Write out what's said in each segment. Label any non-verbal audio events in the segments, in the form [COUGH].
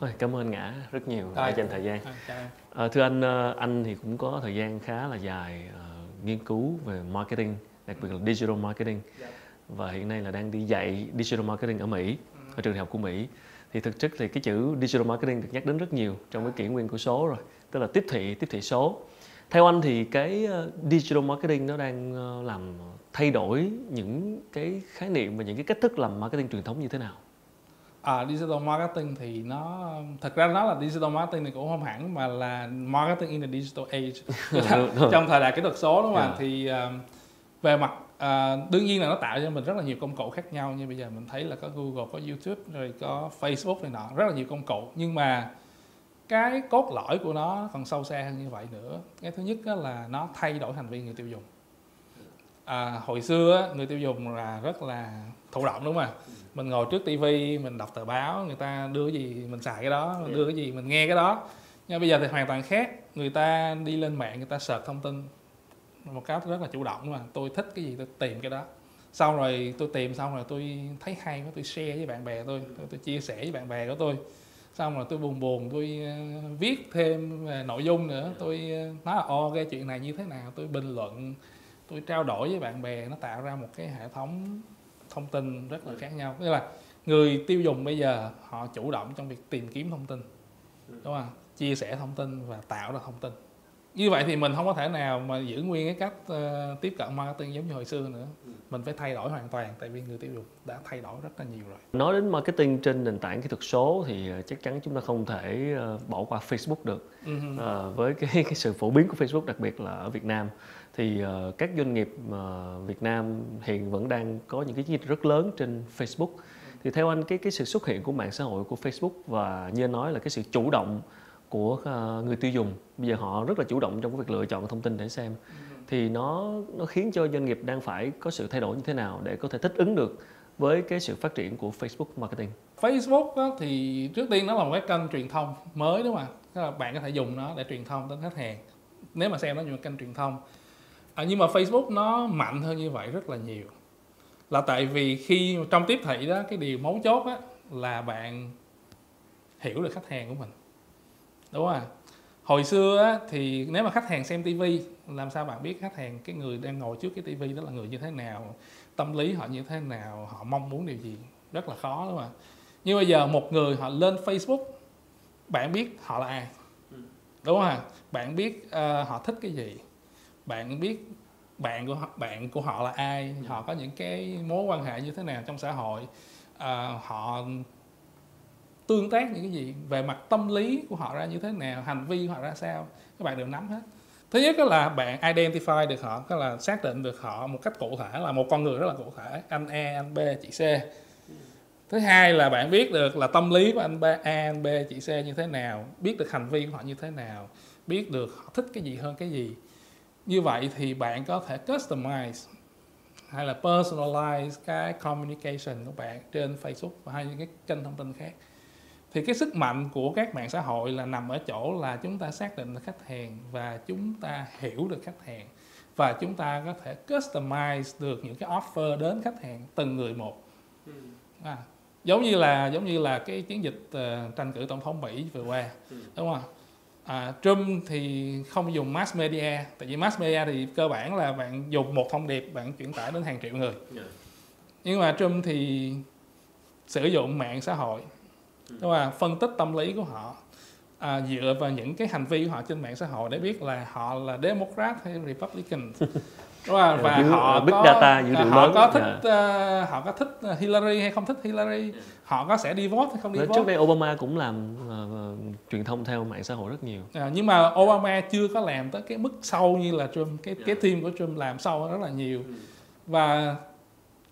Thôi, cảm ơn Ngã rất nhiều đã dành thời gian. À. À, thưa anh, ờ, anh thì cũng có thời gian khá là dài ờ, nghiên cứu về marketing, đặc biệt là digital marketing. Và hiện nay là đang đi dạy digital marketing ở Mỹ, ở trường đại học của Mỹ. Thì thực chất thì cái chữ digital marketing được nhắc đến rất nhiều trong cái kỷ nguyên của số rồi, tức là tiếp thị, tiếp thị số. Theo anh thì cái digital marketing nó đang làm thay đổi những cái khái niệm và những cái cách thức làm marketing truyền thống như thế nào? À, digital marketing thì nó thật ra nó là digital marketing thì cũng không hẳn mà là marketing in the digital age. [LAUGHS] Trong thời đại kỹ thuật số đúng không ạ? Yeah. thì à, về mặt à, đương nhiên là nó tạo cho mình rất là nhiều công cụ khác nhau. Như bây giờ mình thấy là có Google có YouTube rồi có Facebook này nọ rất là nhiều công cụ. Nhưng mà cái cốt lõi của nó còn sâu xa hơn như vậy nữa. Cái thứ nhất là nó thay đổi hành vi người tiêu dùng à, hồi xưa á, người tiêu dùng là rất là thụ động đúng không ạ? Mình ngồi trước tivi mình đọc tờ báo người ta đưa cái gì mình xài cái đó mình đưa cái gì mình nghe cái đó. Nhưng bây giờ thì hoàn toàn khác người ta đi lên mạng người ta search thông tin một cách rất là chủ động mà tôi thích cái gì tôi tìm cái đó. Xong rồi tôi tìm xong rồi tôi thấy hay quá tôi share với bạn bè tôi tôi, tôi chia sẻ với bạn bè của tôi. Xong rồi tôi buồn buồn tôi ờ, viết thêm về nội dung nữa. Tôi ờ, nói là ô cái chuyện này như thế nào? Tôi bình luận tôi trao đổi với bạn bè, nó tạo ra một cái hệ thống thông tin rất là khác nhau. Tức là người tiêu dùng bây giờ, họ chủ động trong việc tìm kiếm thông tin, đúng không chia sẻ thông tin và tạo ra thông tin như vậy thì mình không có thể nào mà giữ nguyên cái cách ờ, tiếp cận marketing giống như hồi xưa nữa mình phải thay đổi hoàn toàn tại vì người tiêu dùng đã thay đổi rất là nhiều rồi Nói đến marketing trên nền tảng kỹ thuật số thì ờ, chắc chắn chúng ta không thể ờ, bỏ qua Facebook được. Ừ. Ờ, với cái, [LAUGHS] cái sự phổ biến của Facebook đặc biệt là ở Việt Nam thì ờ, các doanh nghiệp ờ, Việt Nam hiện vẫn đang có những cái chiến dịch rất lớn trên Facebook. Thì theo anh cái cái sự xuất hiện của mạng xã hội của Facebook và như anh nói là cái sự chủ động của ờ, người tiêu dùng. Bây giờ họ rất là chủ động trong cái việc lựa chọn thông tin để xem. Thì nó nó khiến cho doanh nghiệp đang phải có sự thay đổi như thế nào để có thể thích ứng được với cái sự phát triển của Facebook marketing. Facebook đó thì trước tiên nó là một cái kênh truyền thông mới đúng không ạ? Tức là bạn có thể dùng nó để truyền thông đến khách hàng nếu mà xem nó như một kênh truyền thông. À, nhưng mà Facebook nó mạnh hơn như vậy rất là nhiều. Là tại vì khi trong tiếp thị đó cái điều mấu chốt á, là bạn hiểu được khách hàng của mình đúng không ạ hồi xưa á, thì nếu mà khách hàng xem TV làm sao bạn biết khách hàng cái người đang ngồi trước cái TV đó là người như thế nào tâm lý họ như thế nào họ mong muốn điều gì? Rất là khó đúng không ạ? Nhưng bây giờ một người họ lên Facebook bạn biết họ là ai? Đúng không ạ? Bạn biết ờ, họ thích cái gì? Bạn biết bạn của họ, bạn của họ là ai? Họ có những cái mối quan hệ như thế nào trong xã hội? Ờ, họ tương tác những cái gì về mặt tâm lý của họ ra như thế nào hành vi của họ ra sao các bạn đều nắm hết. Thứ nhất là bạn identify được họ tức là xác định được họ một cách cụ thể là một con người rất là cụ thể anh A anh B chị C. Thứ hai là bạn biết được là tâm lý của anh B, A anh B chị C như thế nào biết được hành vi của họ như thế nào biết được họ thích cái gì hơn cái gì. Như vậy thì bạn có thể customize hay là personalize cái communication của bạn trên Facebook và hay những cái kênh thông tin khác thì cái sức mạnh của các mạng xã hội là nằm ở chỗ là chúng ta xác định được khách hàng và chúng ta hiểu được khách hàng. Và chúng ta có thể customize được những cái offer đến khách hàng từng người một. À, giống như là giống như là cái chiến dịch ờ, tranh cử tổng thống Mỹ vừa qua đúng không? À, Trump thì không dùng mass media tại vì mass media thì cơ bản là bạn dùng một thông điệp bạn chuyển tải đến hàng triệu người. Nhưng mà Trump thì sử dụng mạng xã hội đúng không? phân tích tâm lý của họ à, dựa vào những cái hành vi của họ trên mạng xã hội để biết là họ là Democrat hay Republican [LAUGHS] đúng không? và Dữ- họ big có data, dữ liệu họ lớn. có thích Dạ. ờ, họ có thích Hillary hay không thích Hillary họ có sẽ đi vote hay không đi Trước vote đây Obama cũng làm ờ, ờ, truyền thông theo mạng xã hội rất nhiều. À, nhưng mà Obama chưa có làm tới cái mức sâu như là Trump cái cái team của Trump làm sâu rất là nhiều và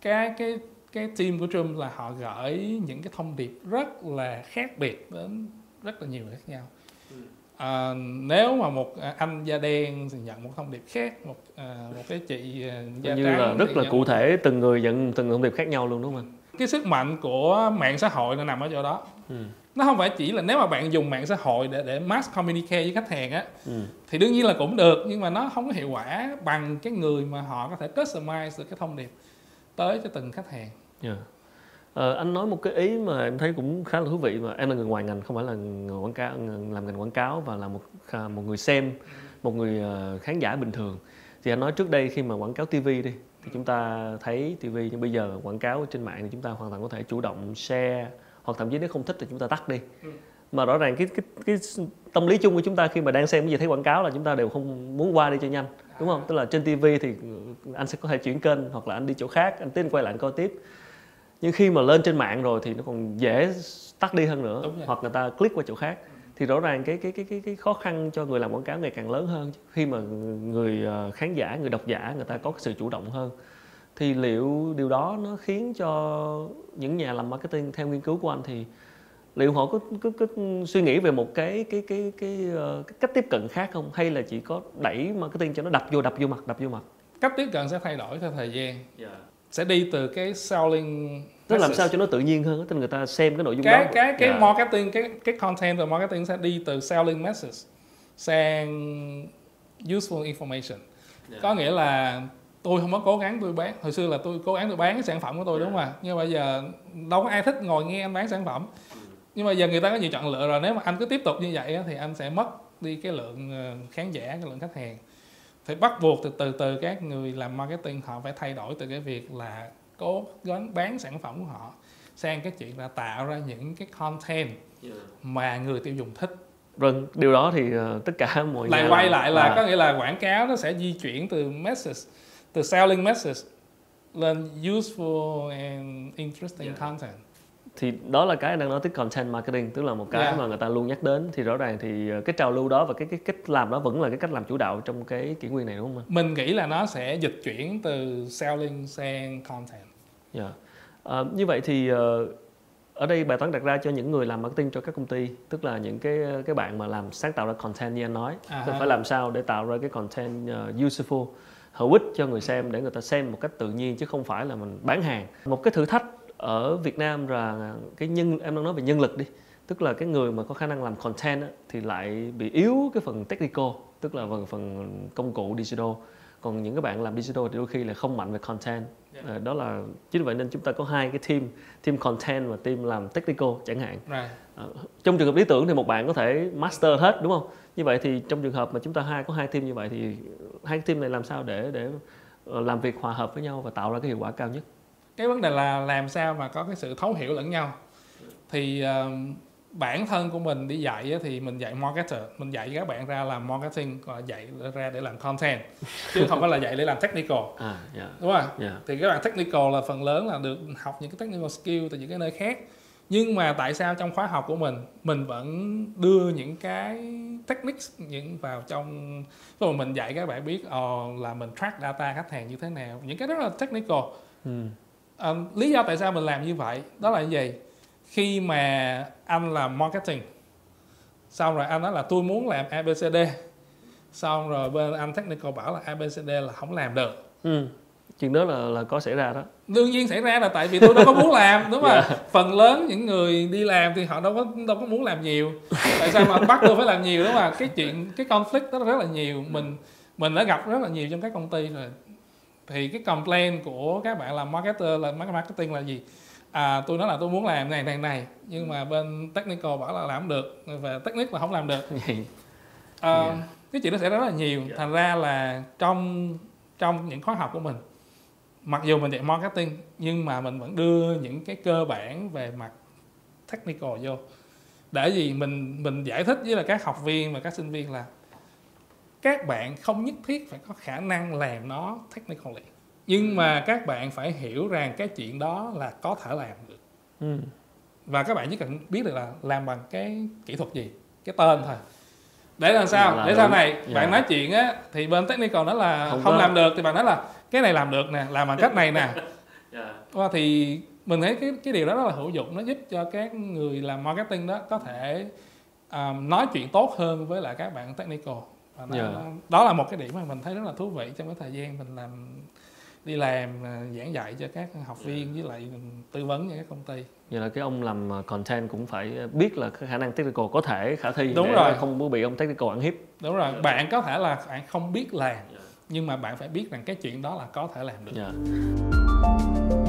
cái cái cái team của Trump là họ gửi những cái thông điệp rất là khác biệt đến rất là nhiều người khác nhau à, nếu mà một à, anh da đen thì nhận một thông điệp khác một à, một cái chị à, da như trắng là rất là nhận cụ thể từng người nhận từng thông điệp khác nhau luôn đúng không anh? cái sức mạnh của mạng xã hội là nằm ở chỗ đó Ừ. nó không phải chỉ là nếu mà bạn dùng mạng xã hội để để mass communicate với khách hàng á Ừ. thì đương nhiên là cũng được nhưng mà nó không có hiệu quả bằng cái người mà họ có thể customize được cái thông điệp tới cho từng khách hàng Yeah. Ờ, anh nói một cái ý mà em thấy cũng khá là thú vị mà em là người ngoài ngành không phải là người quảng cáo làm ngành quảng cáo và là một một người xem một người ờ, khán giả bình thường. Thì anh nói trước đây khi mà quảng cáo TV đi thì chúng ta thấy TV nhưng bây giờ quảng cáo trên mạng thì chúng ta hoàn toàn có thể chủ động share hoặc thậm chí nếu không thích thì chúng ta tắt đi. Ừ. mà rõ ràng cái cái cái tâm lý chung của chúng ta khi mà đang xem cái gì thấy quảng cáo là chúng ta đều không muốn qua đi cho nhanh đúng không? Tức là trên TV thì anh sẽ có thể chuyển kênh hoặc là anh đi chỗ khác anh tiến quay lại anh coi tiếp nhưng khi mà lên trên mạng rồi thì nó còn dễ tắt đi hơn nữa hoặc người ta click qua chỗ khác. Thì rõ ràng cái cái cái cái cái khó khăn cho người làm quảng cáo ngày càng lớn hơn khi mà người ờ, khán giả người độc giả người ta có sự chủ động hơn. Thì liệu điều đó nó khiến cho những nhà làm marketing theo nghiên cứu của anh thì liệu họ có, có, có suy nghĩ về một cái cái cái cái, uh, cái cách tiếp cận khác không? Hay là chỉ có đẩy marketing cho nó đập vô đập vô mặt đập vô mặt? Cách tiếp cận sẽ thay đổi theo thời gian. Yeah. Dạ. sẽ đi từ cái selling tức làm sao cho nó tự nhiên hơn tức là người ta xem cái nội dung cái đó cái cái yeah. Dạ. marketing cái cái content và marketing sẽ đi từ selling message sang useful information yeah. Dạ. có nghĩa là tôi không có cố gắng tôi bán hồi xưa là tôi cố gắng tôi bán cái sản phẩm của tôi đúng không ạ nhưng bây giờ đâu có ai thích ngồi nghe anh bán sản phẩm nhưng mà giờ người ta có nhiều chọn lựa rồi nếu mà anh cứ tiếp tục như vậy thì anh sẽ mất đi cái lượng ờ, khán giả cái lượng khách hàng phải bắt buộc từ từ từ các người làm marketing họ phải thay đổi từ cái việc là cố gắng bán sản phẩm của họ sang cái chuyện là tạo ra những cái content mà người tiêu dùng thích vâng điều đó thì uh, tất cả mọi lại quay lại là à. có nghĩa là quảng cáo nó sẽ di chuyển từ message từ selling message lên useful and interesting yeah. content thì đó là cái anh đang nói tới content marketing tức là một cái yeah. mà người ta luôn nhắc đến thì rõ ràng thì ờ, cái trào lưu đó và cái cái cách làm đó vẫn là cái cách làm chủ đạo trong cái kỷ nguyên này đúng không Mình nghĩ là nó sẽ dịch chuyển từ selling sang content. Yeah. À, như vậy thì uh, ở đây bài toán đặt ra cho những người làm marketing cho các công ty tức là những cái cái bạn mà làm sáng tạo ra content như anh nói uh-huh. phải làm sao để tạo ra cái content uh, useful hữu ích cho người xem để người ta xem một cách tự nhiên chứ không phải là mình bán hàng một cái thử thách ở Việt Nam là cái nhân em đang nói về nhân lực đi tức là cái người mà có khả năng làm content á, thì lại bị yếu cái phần technical tức là phần phần công cụ digital còn những cái bạn làm digital thì đôi khi là không mạnh về content. Yeah. à, đó là chính vậy nên chúng ta có hai cái team team content và team làm technical chẳng hạn. Right. à, trong trường hợp lý tưởng thì một bạn có thể master hết đúng không? Như vậy thì trong trường hợp mà chúng ta hai có hai team như vậy thì hai cái team này làm sao để để ờ, làm việc hòa hợp với nhau và tạo ra cái hiệu quả cao nhất? Cái vấn đề là làm sao mà có cái sự thấu hiểu lẫn nhau. Thì uh, bản thân của mình đi dạy thì mình dạy marketer mình dạy các bạn ra làm marketing còn dạy ra để làm content chứ không phải là dạy để làm technical à, yeah. Dạ. đúng không yeah. thì các bạn technical là phần lớn là được học những cái technical skill từ những cái nơi khác nhưng mà tại sao trong khóa học của mình mình vẫn đưa những cái techniques những vào trong rồi mình dạy các bạn biết oh, là mình track data khách hàng như thế nào những cái rất là technical ừ. à, lý do tại sao mình làm như vậy đó là gì khi mà anh làm marketing xong rồi anh nói là tôi muốn làm abcd xong rồi bên anh technical bảo là abcd là không làm được ừ. chuyện đó là là có xảy ra đó đương nhiên xảy ra là tại vì tôi đâu có muốn làm đúng không yeah. Dạ. phần lớn những người đi làm thì họ đâu có đâu có muốn làm nhiều tại sao mà anh bắt tôi phải làm nhiều đúng không cái chuyện cái conflict đó rất là nhiều mình mình đã gặp rất là nhiều trong các công ty rồi thì cái complaint của các bạn làm marketer là marketing là gì à tôi nói là tôi muốn làm này này này. Nhưng mà bên technical bảo là làm được. Và technical là không làm được. [LAUGHS] À, yeah. cái chuyện đó sẽ rất là nhiều. Yeah. thành ra là trong trong những khóa học của mình mặc dù mình dạy marketing nhưng mà mình vẫn đưa những cái cơ bản về mặt technical vô. Để gì? Mình mình giải thích với là các học viên và các sinh viên là các bạn không nhất thiết phải có khả năng làm nó technically nhưng mà các bạn phải hiểu rằng cái chuyện đó là có thể làm được ừ. và các bạn chỉ cần biết được là làm bằng cái kỹ thuật gì cái tên thôi để làm sao là để sau này dạ. bạn nói chuyện á thì bên technical nói là không, không làm được thì bạn nói là cái này làm được nè làm bằng cách này nè [LAUGHS] dạ. thì mình thấy cái cái điều đó rất là hữu dụng nó giúp cho các người làm marketing đó có thể um, nói chuyện tốt hơn với lại các bạn technical và đó, yeah. Dạ. đó là một cái điểm mà mình thấy rất là thú vị trong cái thời gian mình làm đi làm à, giảng dạy cho các học viên với lại tư vấn cho các công ty. Vậy là cái ông làm à, content cũng phải biết là khả năng technical có thể khả thi đúng rồi. không bị ông technical ăn hiếp. Đúng rồi. Bạn có thể là bạn không biết làm nhưng mà bạn phải biết rằng cái chuyện đó là có thể làm được. Yeah.